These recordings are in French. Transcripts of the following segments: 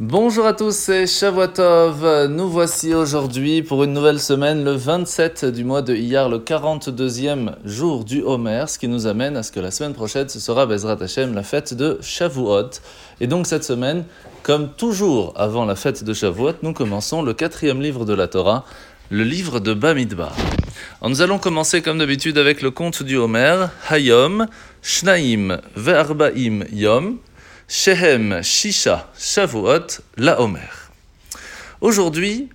Bonjour à tous, c'est Shavuotov. Nous voici aujourd'hui pour une nouvelle semaine, le 27 du mois de Iyar, le 42e jour du Homer, ce qui nous amène à ce que la semaine prochaine, ce sera Bezrat Hashem, la fête de Shavuot. Et donc cette semaine, comme toujours avant la fête de Shavuot, nous commençons le quatrième livre de la Torah, le livre de Bamidbar. Alors nous allons commencer comme d'habitude avec le conte du Homer, Hayom, Shnaim, Ve'arbaim Yom, Shehem, Shisha, Shavuot, La Homer. Aujourd'hui,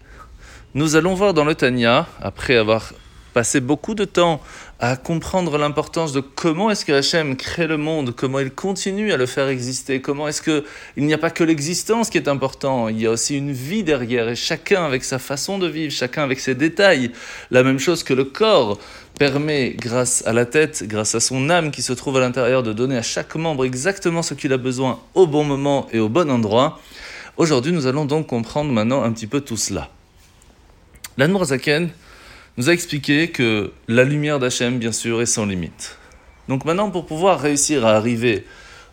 nous allons voir dans le Tanya, après avoir passé beaucoup de temps à comprendre l'importance de comment est-ce que Hachem crée le monde, comment il continue à le faire exister, comment est-ce que il n'y a pas que l'existence qui est important, il y a aussi une vie derrière et chacun avec sa façon de vivre, chacun avec ses détails, la même chose que le corps permet, grâce à la tête, grâce à son âme qui se trouve à l'intérieur, de donner à chaque membre exactement ce qu'il a besoin au bon moment et au bon endroit. Aujourd'hui, nous allons donc comprendre maintenant un petit peu tout cela. L'Anmorazaken nous a expliqué que la lumière d'Hachem, bien sûr, est sans limite. Donc maintenant, pour pouvoir réussir à arriver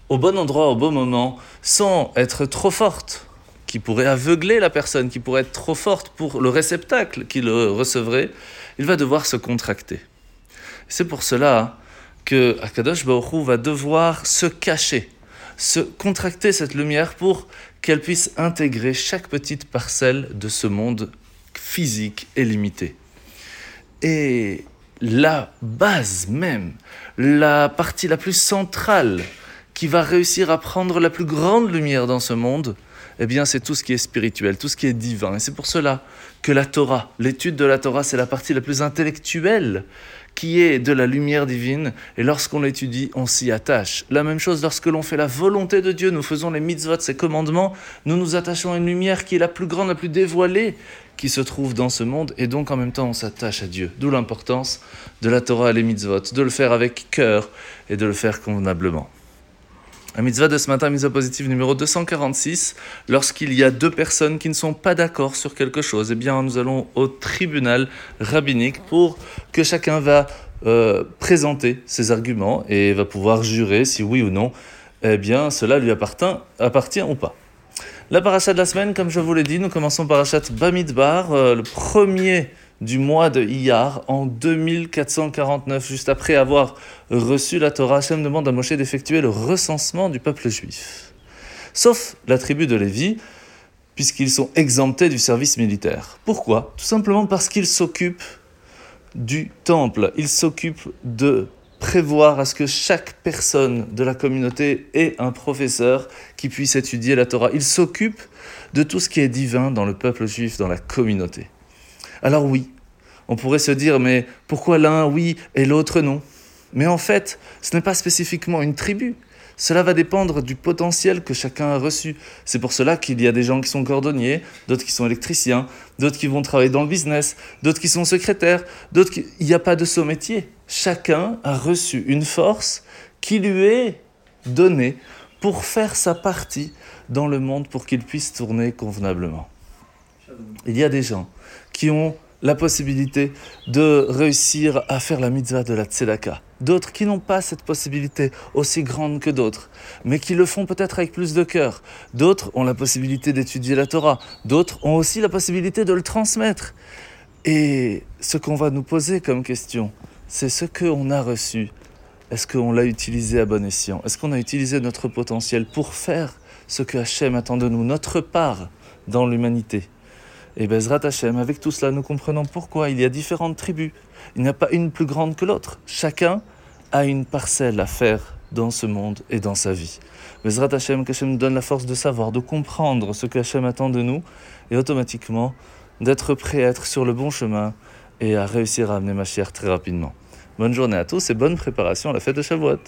au bon endroit, au bon moment, sans être trop forte, qui pourrait aveugler la personne, qui pourrait être trop forte pour le réceptacle qui le recevrait, il va devoir se contracter. C'est pour cela que Akadosh Baruch va devoir se cacher, se contracter cette lumière pour qu'elle puisse intégrer chaque petite parcelle de ce monde physique et limité. Et la base même, la partie la plus centrale qui va réussir à prendre la plus grande lumière dans ce monde, eh bien c'est tout ce qui est spirituel, tout ce qui est divin. Et c'est pour cela que la Torah, l'étude de la Torah, c'est la partie la plus intellectuelle qui est de la lumière divine, et lorsqu'on l'étudie, on s'y attache. La même chose lorsque l'on fait la volonté de Dieu, nous faisons les mitzvot, ses commandements, nous nous attachons à une lumière qui est la plus grande, la plus dévoilée qui se trouve dans ce monde, et donc en même temps on s'attache à Dieu. D'où l'importance de la Torah et les mitzvot, de le faire avec cœur et de le faire convenablement. La mitzvah de ce matin, mitzvah positive numéro 246, lorsqu'il y a deux personnes qui ne sont pas d'accord sur quelque chose, eh bien nous allons au tribunal rabbinique pour que chacun va euh, présenter ses arguments et va pouvoir jurer si oui ou non, eh bien cela lui appartient, appartient ou pas. La paracha de la semaine, comme je vous l'ai dit, nous commençons parachat Bamidbar, euh, le premier du mois de Iyar en 2449, juste après avoir reçu la Torah, Hachem demande à Moshe d'effectuer le recensement du peuple juif. Sauf la tribu de Lévi, puisqu'ils sont exemptés du service militaire. Pourquoi? Tout simplement parce qu'ils s'occupent du temple, ils s'occupent de prévoir à ce que chaque personne de la communauté ait un professeur qui puisse étudier la Torah. Ils s'occupent de tout ce qui est divin dans le peuple juif, dans la communauté. Alors oui, on pourrait se dire, mais pourquoi l'un oui et l'autre non? Mais en fait, ce n'est pas spécifiquement une tribu. Cela va dépendre du potentiel que chacun a reçu. C'est pour cela qu'il y a des gens qui sont cordonniers, d'autres qui sont électriciens, d'autres qui vont travailler dans le business, d'autres qui sont secrétaires, d'autres qui... Il n'y a pas de saut métier. Chacun a reçu une force qui lui est donnée pour faire sa partie dans le monde pour qu'il puisse tourner convenablement. Il y a des gens qui ont la possibilité de réussir à faire la mitzvah de la tzedaka. D'autres qui n'ont pas cette possibilité aussi grande que d'autres, mais qui le font peut-être avec plus de cœur. D'autres ont la possibilité d'étudier la Torah. D'autres ont aussi la possibilité de le transmettre. Et ce qu'on va nous poser comme question, c'est ce qu'on a reçu. Est-ce qu'on l'a utilisé à bon escient? Est-ce qu'on a utilisé notre potentiel pour faire ce que Hachem attend de nous, notre part dans l'humanité? Et Bezrat Hashem, avec tout cela, nous comprenons pourquoi il y a différentes tribus. Il n'y a pas une plus grande que l'autre. Chacun a une parcelle à faire dans ce monde et dans sa vie. Bezrat Hashem, qu'Hachem nous donne la force de savoir, de comprendre ce que Hachem attend de nous et automatiquement d'être prêt à être sur le bon chemin et à réussir à amener ma chère très rapidement. Bonne journée à tous et bonne préparation à la fête de Shavuot.